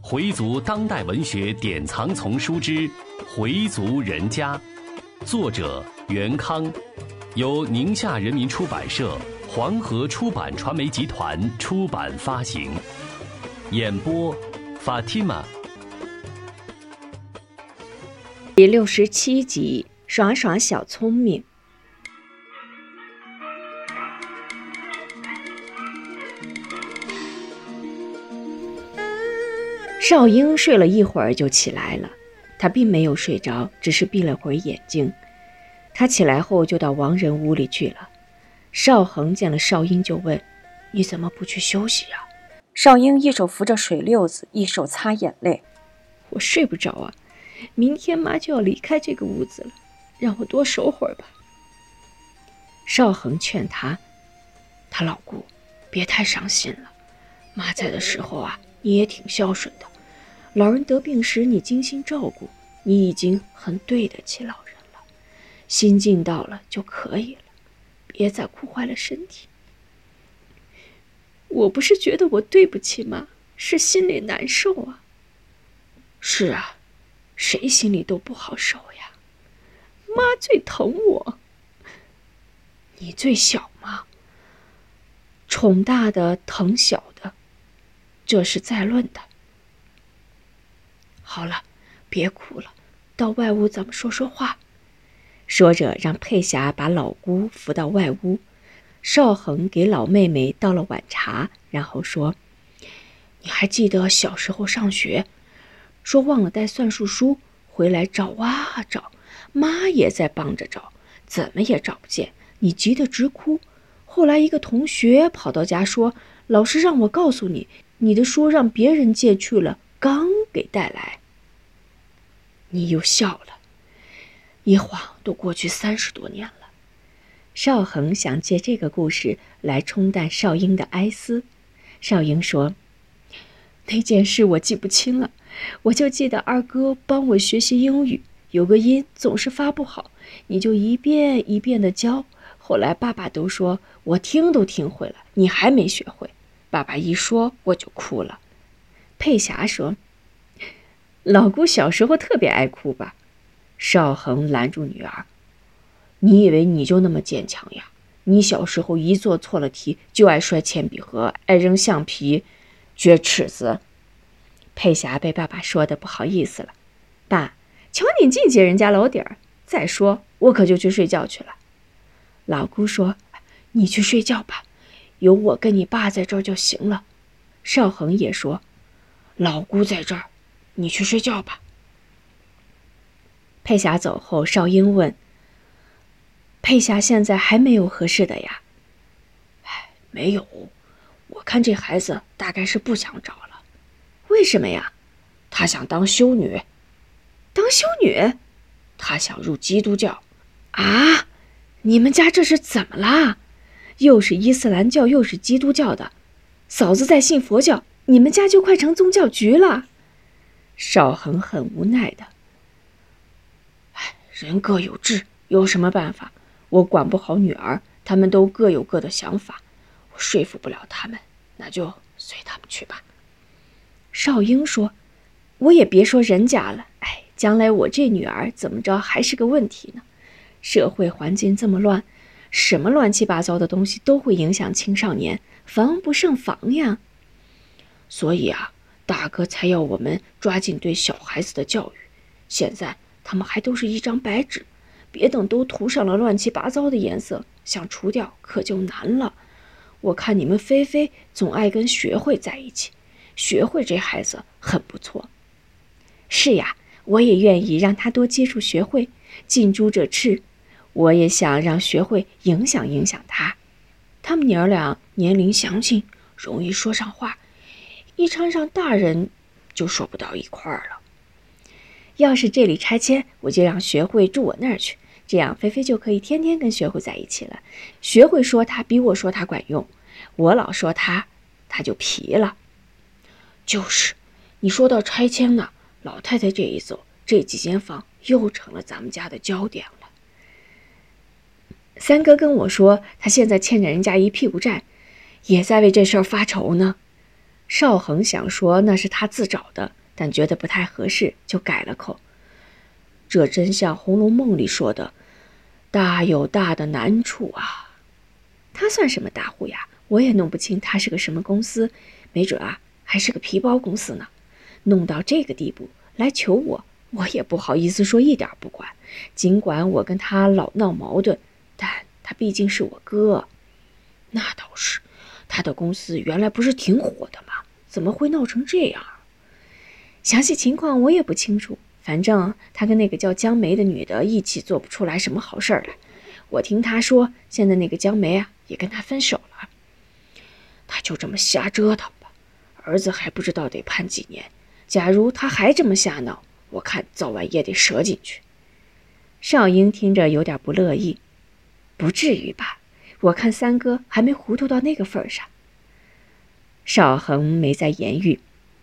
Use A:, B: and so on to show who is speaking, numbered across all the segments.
A: 回族当代文学典藏丛书之《回族人家》，作者袁康，由宁夏人民出版社、黄河出版传媒集团出版发行。演播：Fatima。
B: 第六十七集，耍耍小聪明。少英睡了一会儿就起来了，他并没有睡着，只是闭了会儿眼睛。他起来后就到王仁屋里去了。邵恒见了少英就问：“你怎么不去休息呀？”
C: 少英一手扶着水溜子，一手擦眼泪：“
B: 我睡不着啊，明天妈就要离开这个屋子了，让我多守会儿吧。”邵恒劝他：“他老姑，别太伤心了，妈在的时候啊，你也挺孝顺的。”老人得病时，你精心照顾，你已经很对得起老人了。心尽到了就可以了，别再哭坏了身体。我不是觉得我对不起妈，是心里难受啊。是啊，谁心里都不好受呀。妈最疼我，你最小吗？宠大的疼小的，这是在论的。好了，别哭了，到外屋咱们说说话。说着，让佩霞把老姑扶到外屋。邵恒给老妹妹倒了碗茶，然后说：“你还记得小时候上学，说忘了带算术书，回来找啊找，妈也在帮着找，怎么也找不见，你急得直哭。后来一个同学跑到家说，老师让我告诉你，你的书让别人借去了，刚给带来。”你又笑了，一晃都过去三十多年了。邵恒想借这个故事来冲淡少英的哀思。少英说：“那件事我记不清了，我就记得二哥帮我学习英语，有个音总是发不好，你就一遍一遍的教。后来爸爸都说我听都听会了，你还没学会。爸爸一说我就哭了。”佩霞说。老姑小时候特别爱哭吧？邵恒拦住女儿：“你以为你就那么坚强呀？你小时候一做错了题就爱摔铅笔盒，爱扔橡皮，撅尺子。”佩霞被爸爸说的不好意思了：“爸，瞧你净揭人家老底儿。再说我可就去睡觉去了。”老姑说：“你去睡觉吧，有我跟你爸在这儿就行了。”邵恒也说：“老姑在这儿。”你去睡觉吧。佩霞走后，少英问：“佩霞现在还没有合适的呀？”“哎，没有。我看这孩子大概是不想找了。为什么呀？他想当修女。当修女？他想入基督教。啊？你们家这是怎么啦？又是伊斯兰教，又是基督教的。嫂子在信佛教，你们家就快成宗教局了。”邵恒很无奈的，唉，人各有志，有什么办法？我管不好女儿，他们都各有各的想法，我说服不了他们，那就随他们去吧。少英说：“我也别说人家了，哎，将来我这女儿怎么着还是个问题呢？社会环境这么乱，什么乱七八糟的东西都会影响青少年，防不胜防呀。所以啊。”大哥才要我们抓紧对小孩子的教育，现在他们还都是一张白纸，别等都涂上了乱七八糟的颜色，想除掉可就难了。我看你们菲菲总爱跟学会在一起，学会这孩子很不错。是呀，我也愿意让他多接触学会，近朱者赤。我也想让学会影响影响他，他们娘儿俩年龄相近，容易说上话。一掺上大人，就说不到一块儿了。要是这里拆迁，我就让学会住我那儿去，这样菲菲就可以天天跟学会在一起了。学会说他比我说他管用，我老说他，他就皮了。就是，你说到拆迁呢，老太太这一走，这几间房又成了咱们家的焦点了。三哥跟我说，他现在欠着人家一屁股债，也在为这事儿发愁呢。邵恒想说那是他自找的，但觉得不太合适，就改了口。这真像《红楼梦》里说的，大有大的难处啊。他算什么大户呀？我也弄不清他是个什么公司，没准啊还是个皮包公司呢。弄到这个地步来求我，我也不好意思说一点不管。尽管我跟他老闹矛盾，但他毕竟是我哥。那倒是，他的公司原来不是挺火的吗？怎么会闹成这样？详细情况我也不清楚。反正他跟那个叫江梅的女的一起做不出来什么好事儿来。我听他说，现在那个江梅啊也跟他分手了。他就这么瞎折腾吧，儿子还不知道得判几年。假如他还这么瞎闹，我看早晚也得折进去。少英听着有点不乐意，不至于吧？我看三哥还没糊涂到那个份上。少恒没再言语，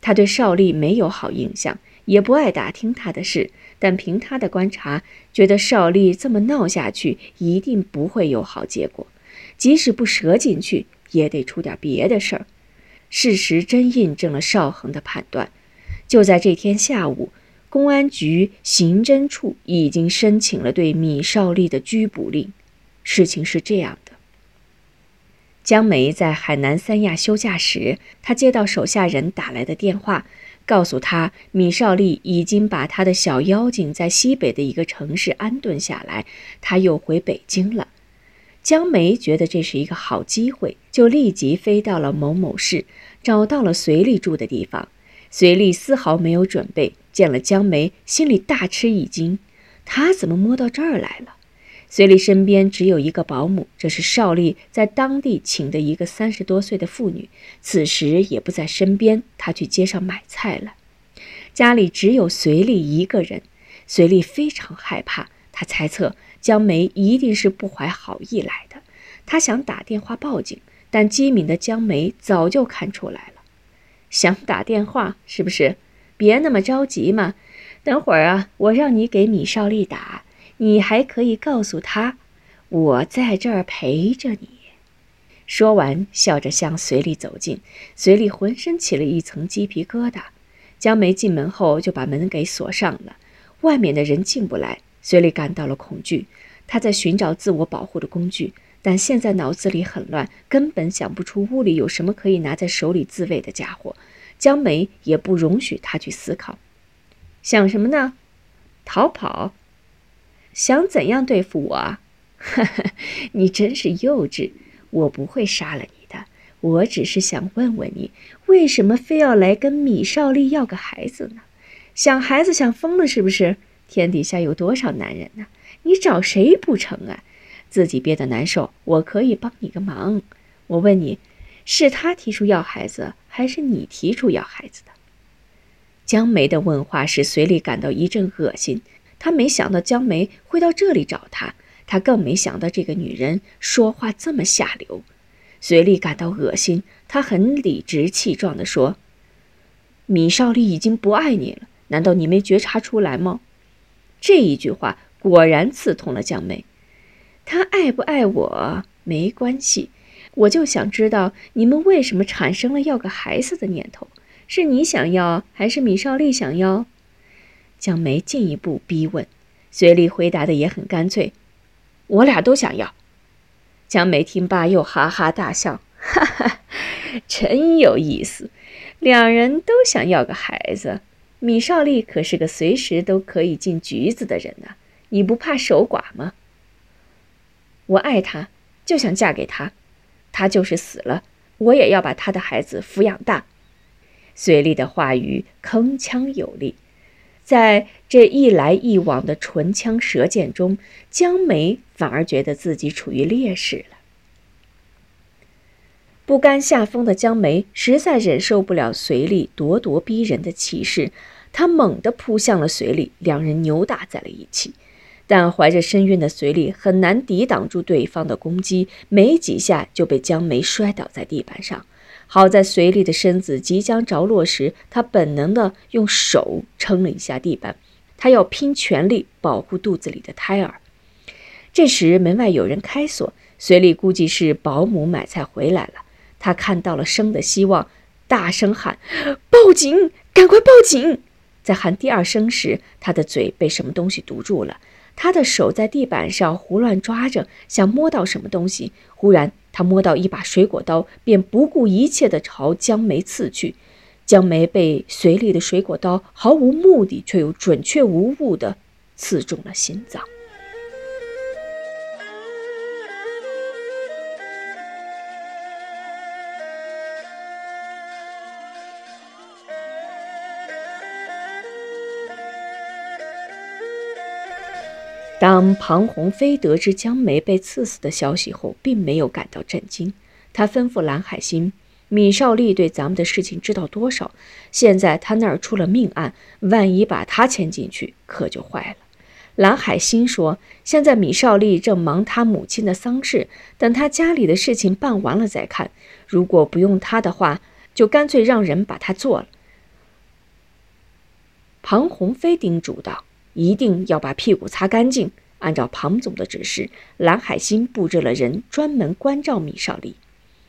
B: 他对少丽没有好印象，也不爱打听他的事。但凭他的观察，觉得少丽这么闹下去，一定不会有好结果。即使不折进去，也得出点别的事儿。事实真印证了少恒的判断。就在这天下午。公安局刑侦处已经申请了对米少丽的拘捕令。事情是这样的：江梅在海南三亚休假时，她接到手下人打来的电话，告诉她米少丽已经把他的小妖精在西北的一个城市安顿下来，他又回北京了。江梅觉得这是一个好机会，就立即飞到了某某市，找到了随丽住的地方。随丽丝毫没有准备。见了江梅，心里大吃一惊。他怎么摸到这儿来了？随丽身边只有一个保姆，这是邵丽在当地请的一个三十多岁的妇女，此时也不在身边。她去街上买菜了。家里只有随丽一个人，随丽非常害怕。她猜测江梅一定是不怀好意来的。她想打电话报警，但机敏的江梅早就看出来了。想打电话是不是？别那么着急嘛，等会儿啊，我让你给米少丽打，你还可以告诉他，我在这儿陪着你。说完，笑着向随丽走近，随丽浑身起了一层鸡皮疙瘩。江梅进门后就把门给锁上了，外面的人进不来。随丽感到了恐惧，她在寻找自我保护的工具，但现在脑子里很乱，根本想不出屋里有什么可以拿在手里自卫的家伙。江梅也不容许他去思考，想什么呢？逃跑？想怎样对付我？哈哈，你真是幼稚！我不会杀了你的，我只是想问问你，为什么非要来跟米少丽要个孩子呢？想孩子想疯了是不是？天底下有多少男人呢？你找谁不成啊？自己憋得难受，我可以帮你个忙。我问你。是他提出要孩子，还是你提出要孩子的？江梅的问话使随丽感到一阵恶心。他没想到江梅会到这里找他，他更没想到这个女人说话这么下流。随丽感到恶心，他很理直气壮地说：“米少丽已经不爱你了，难道你没觉察出来吗？”这一句话果然刺痛了江梅。他爱不爱我没关系。我就想知道你们为什么产生了要个孩子的念头？是你想要，还是米少丽想要？江梅进一步逼问。随丽回答的也很干脆：“我俩都想要。”江梅听罢又哈哈大笑：“哈哈，真有意思，两人都想要个孩子。米少丽可是个随时都可以进局子的人呐，你不怕守寡吗？”我爱他，就想嫁给他。他就是死了，我也要把他的孩子抚养大。随丽的话语铿锵有力，在这一来一往的唇枪舌剑中，江梅反而觉得自己处于劣势了。不甘下风的江梅实在忍受不了随丽咄咄逼人的气势，她猛地扑向了随丽，两人扭打在了一起。但怀着身孕的随丽很难抵挡住对方的攻击，没几下就被江梅摔倒在地板上。好在随丽的身子即将着落时，她本能的用手撑了一下地板，她要拼全力保护肚子里的胎儿。这时门外有人开锁，随丽估计是保姆买菜回来了，她看到了生的希望，大声喊：“报警！赶快报警！”在喊第二声时，他的嘴被什么东西堵住了。他的手在地板上胡乱抓着，想摸到什么东西。忽然，他摸到一把水果刀，便不顾一切地朝江梅刺去。江梅被随利的水果刀毫无目的却又准确无误地刺中了心脏。当庞鸿飞得知江梅被刺死的消息后，并没有感到震惊。他吩咐蓝海星：“米少利对咱们的事情知道多少？现在他那儿出了命案，万一把他牵进去，可就坏了。”蓝海星说：“现在米少利正忙他母亲的丧事，等他家里的事情办完了再看。如果不用他的话，就干脆让人把他做了。”庞鸿飞叮嘱道。一定要把屁股擦干净。按照庞总的指示，蓝海星布置了人专门关照米少利。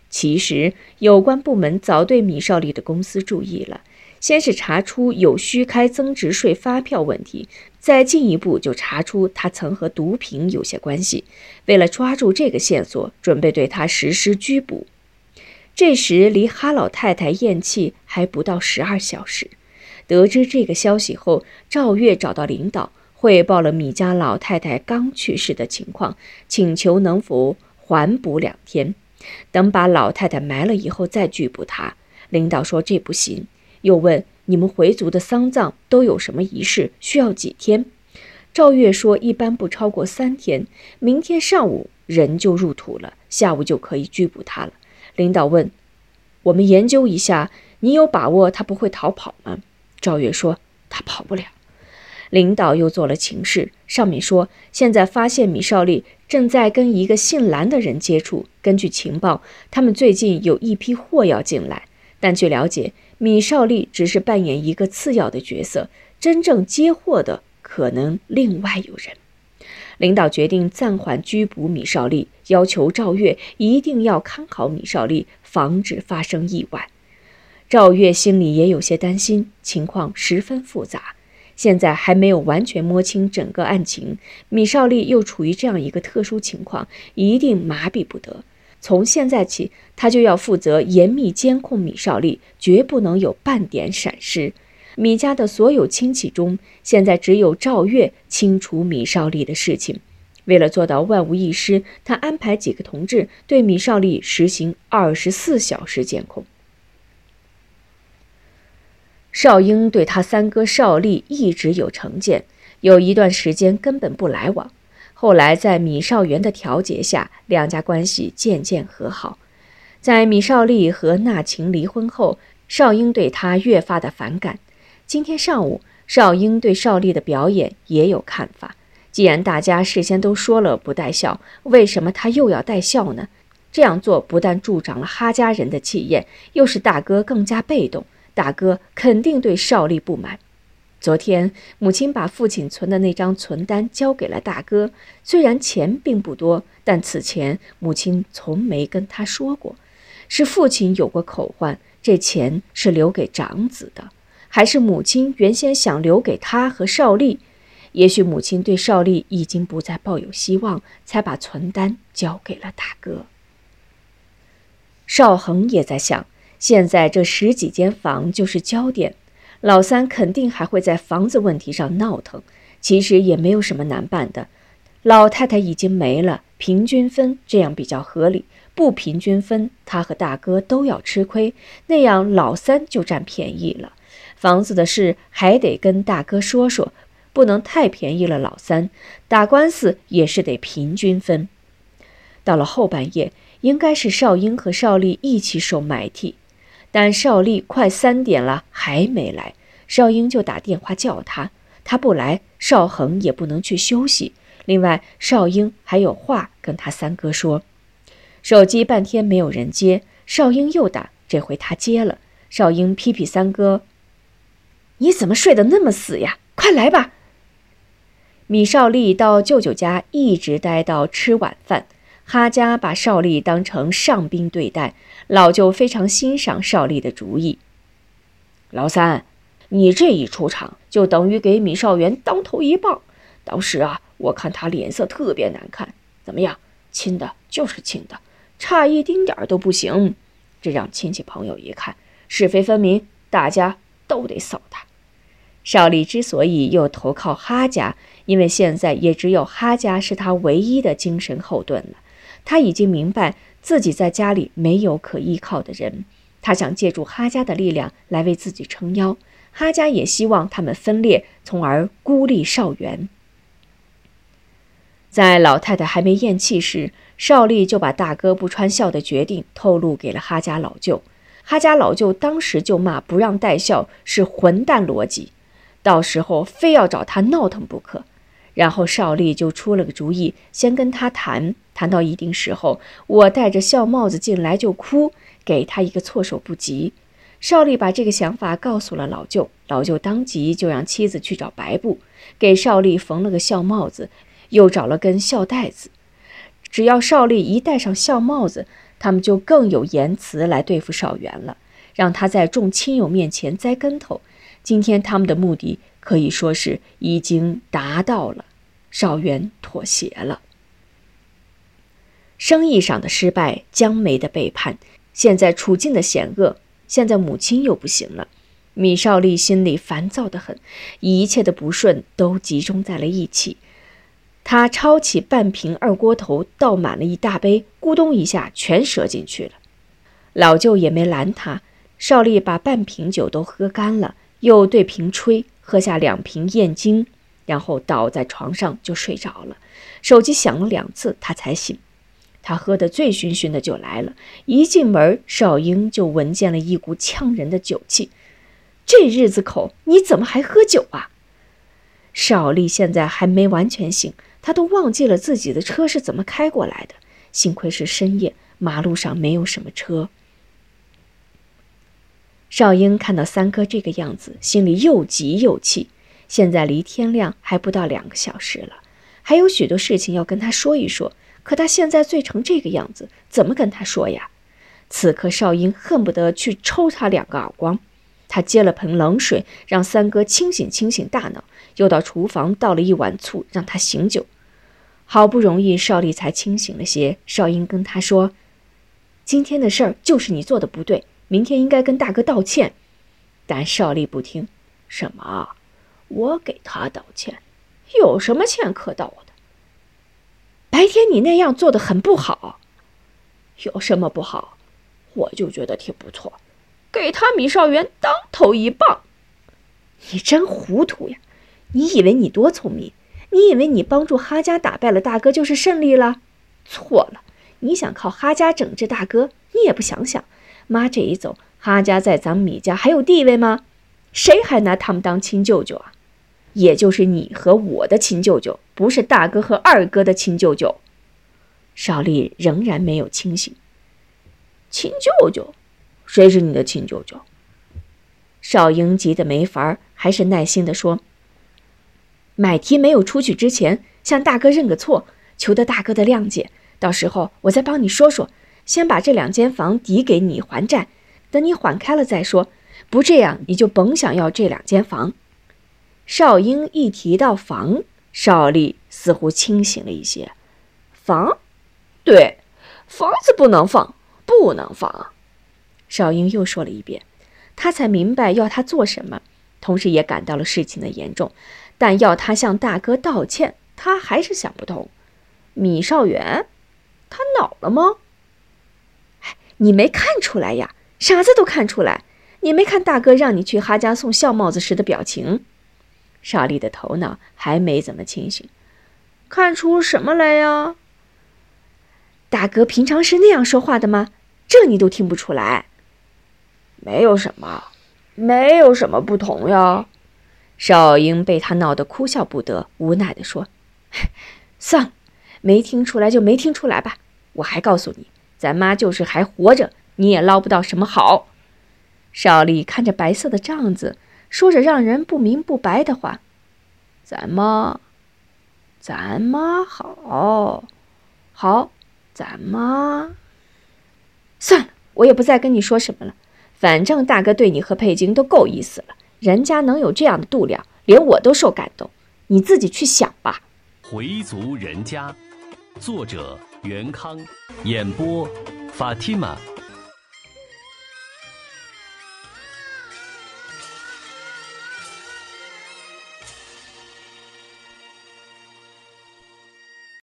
B: 其实，有关部门早对米少利的公司注意了，先是查出有虚开增值税发票问题，再进一步就查出他曾和毒品有些关系。为了抓住这个线索，准备对他实施拘捕。这时，离哈老太太咽气还不到十二小时。得知这个消息后，赵月找到领导汇报了米家老太太刚去世的情况，请求能否缓补两天，等把老太太埋了以后再拘捕她。领导说这不行，又问你们回族的丧葬都有什么仪式，需要几天？赵月说一般不超过三天，明天上午人就入土了，下午就可以拘捕他了。领导问：我们研究一下，你有把握他不会逃跑吗？赵月说：“他跑不了。”领导又做了情示，上面说：“现在发现米少利正在跟一个姓蓝的人接触。根据情报，他们最近有一批货要进来。但据了解，米少利只是扮演一个次要的角色，真正接货的可能另外有人。”领导决定暂缓拘捕米少利，要求赵月一定要看好米少利，防止发生意外。赵月心里也有些担心，情况十分复杂，现在还没有完全摸清整个案情。米少利又处于这样一个特殊情况，一定麻痹不得。从现在起，他就要负责严密监控米少利，绝不能有半点闪失。米家的所有亲戚中，现在只有赵月清楚米少利的事情。为了做到万无一失，他安排几个同志对米少利实行二十四小时监控。少英对他三哥少立一直有成见，有一段时间根本不来往。后来在米少元的调解下，两家关系渐渐和好。在米少立和纳晴离婚后，少英对他越发的反感。今天上午，少英对少立的表演也有看法。既然大家事先都说了不带笑，为什么他又要带笑呢？这样做不但助长了哈家人的气焰，又使大哥更加被动。大哥肯定对少利不满。昨天母亲把父亲存的那张存单交给了大哥，虽然钱并不多，但此前母亲从没跟他说过。是父亲有过口唤，这钱是留给长子的，还是母亲原先想留给他和少利？也许母亲对少利已经不再抱有希望，才把存单交给了大哥。邵恒也在想。现在这十几间房就是焦点，老三肯定还会在房子问题上闹腾。其实也没有什么难办的，老太太已经没了，平均分这样比较合理。不平均分，他和大哥都要吃亏，那样老三就占便宜了。房子的事还得跟大哥说说，不能太便宜了老三。打官司也是得平均分。到了后半夜，应该是少英和少丽一起受埋替。但少丽快三点了还没来，少英就打电话叫他，他不来，少恒也不能去休息。另外，少英还有话跟他三哥说。手机半天没有人接，少英又打，这回他接了。少英批评三哥：“你怎么睡得那么死呀？快来吧！”米少利到舅舅家一直待到吃晚饭。哈家把邵丽当成上宾对待，老舅非常欣赏邵丽的主意。
D: 老三，你这一出场，就等于给米少元当头一棒。当时啊，我看他脸色特别难看。怎么样，亲的就是亲的，差一丁点儿都不行。这让亲戚朋友一看，是非分明，大家都得扫他。
B: 邵丽之所以又投靠哈家，因为现在也只有哈家是他唯一的精神后盾了。他已经明白自己在家里没有可依靠的人，他想借助哈家的力量来为自己撑腰。哈家也希望他们分裂，从而孤立少元。在老太太还没咽气时，邵丽就把大哥不穿孝的决定透露给了哈家老舅。哈家老舅当时就骂不让带孝是混蛋逻辑，到时候非要找他闹腾不可。然后邵丽就出了个主意，先跟他谈，谈到一定时候，我戴着孝帽子进来就哭，给他一个措手不及。邵丽把这个想法告诉了老舅，老舅当即就让妻子去找白布，给邵丽缝了个孝帽子。又找了根孝带子，只要邵丽一戴上孝帽子，他们就更有言辞来对付邵元了，让他在众亲友面前栽跟头。今天他们的目的可以说是已经达到了，邵元妥协了。生意上的失败，江梅的背叛，现在处境的险恶，现在母亲又不行了，米少丽心里烦躁的很，一切的不顺都集中在了一起。他抄起半瓶二锅头，倒满了一大杯，咕咚一下全折进去了。老舅也没拦他。邵丽把半瓶酒都喝干了，又对瓶吹，喝下两瓶燕京，然后倒在床上就睡着了。手机响了两次，他才醒。他喝得醉醺醺的就来了，一进门，邵英就闻见了一股呛人的酒气。这日子口，你怎么还喝酒啊？邵丽现在还没完全醒。他都忘记了自己的车是怎么开过来的，幸亏是深夜，马路上没有什么车。少英看到三哥这个样子，心里又急又气。现在离天亮还不到两个小时了，还有许多事情要跟他说一说。可他现在醉成这个样子，怎么跟他说呀？此刻少英恨不得去抽他两个耳光。他接了盆冷水，让三哥清醒清醒大脑。又到厨房倒了一碗醋，让他醒酒。好不容易少丽才清醒了些。少英跟他说：“今天的事儿就是你做的不对，明天应该跟大哥道歉。”但少丽不听。什么？我给他道歉？有什么歉可道的？白天你那样做的很不好。有什么不好？我就觉得挺不错。给他米少元当头一棒。你真糊涂呀！你以为你多聪明？你以为你帮助哈家打败了大哥就是胜利了？错了！你想靠哈家整治大哥，你也不想想，妈这一走，哈家在咱们米家还有地位吗？谁还拿他们当亲舅舅啊？也就是你和我的亲舅舅，不是大哥和二哥的亲舅舅。邵丽仍然没有清醒。亲舅舅？谁是你的亲舅舅？邵英急得没法儿，还是耐心地说。买提没有出去之前，向大哥认个错，求得大哥的谅解。到时候我再帮你说说，先把这两间房抵给你还债，等你缓开了再说。不这样，你就甭想要这两间房。少英一提到房，邵丽似乎清醒了一些。房，对，房子不能放，不能放。少英又说了一遍，他才明白要他做什么，同时也感到了事情的严重。但要他向大哥道歉，他还是想不通。米少元，他恼了吗？你没看出来呀？傻子都看出来。你没看大哥让你去哈家送孝帽子时的表情？少丽的头脑还没怎么清醒，看出什么来呀？大哥平常是那样说话的吗？这你都听不出来？没有什么，没有什么不同呀。少英被他闹得哭笑不得，无奈地说：“ 算了，没听出来就没听出来吧。我还告诉你，咱妈就是还活着，你也捞不到什么好。”少丽看着白色的帐子，说着让人不明不白的话：“咱妈，咱妈好，好，
E: 怎么？
B: 算了，我也不再跟你说什么了。反正大哥对你和佩金都够意思了，人家能有这样的度量，连我都受感动。你自己去想吧。
A: 回族人家，作者袁康，演播法蒂玛。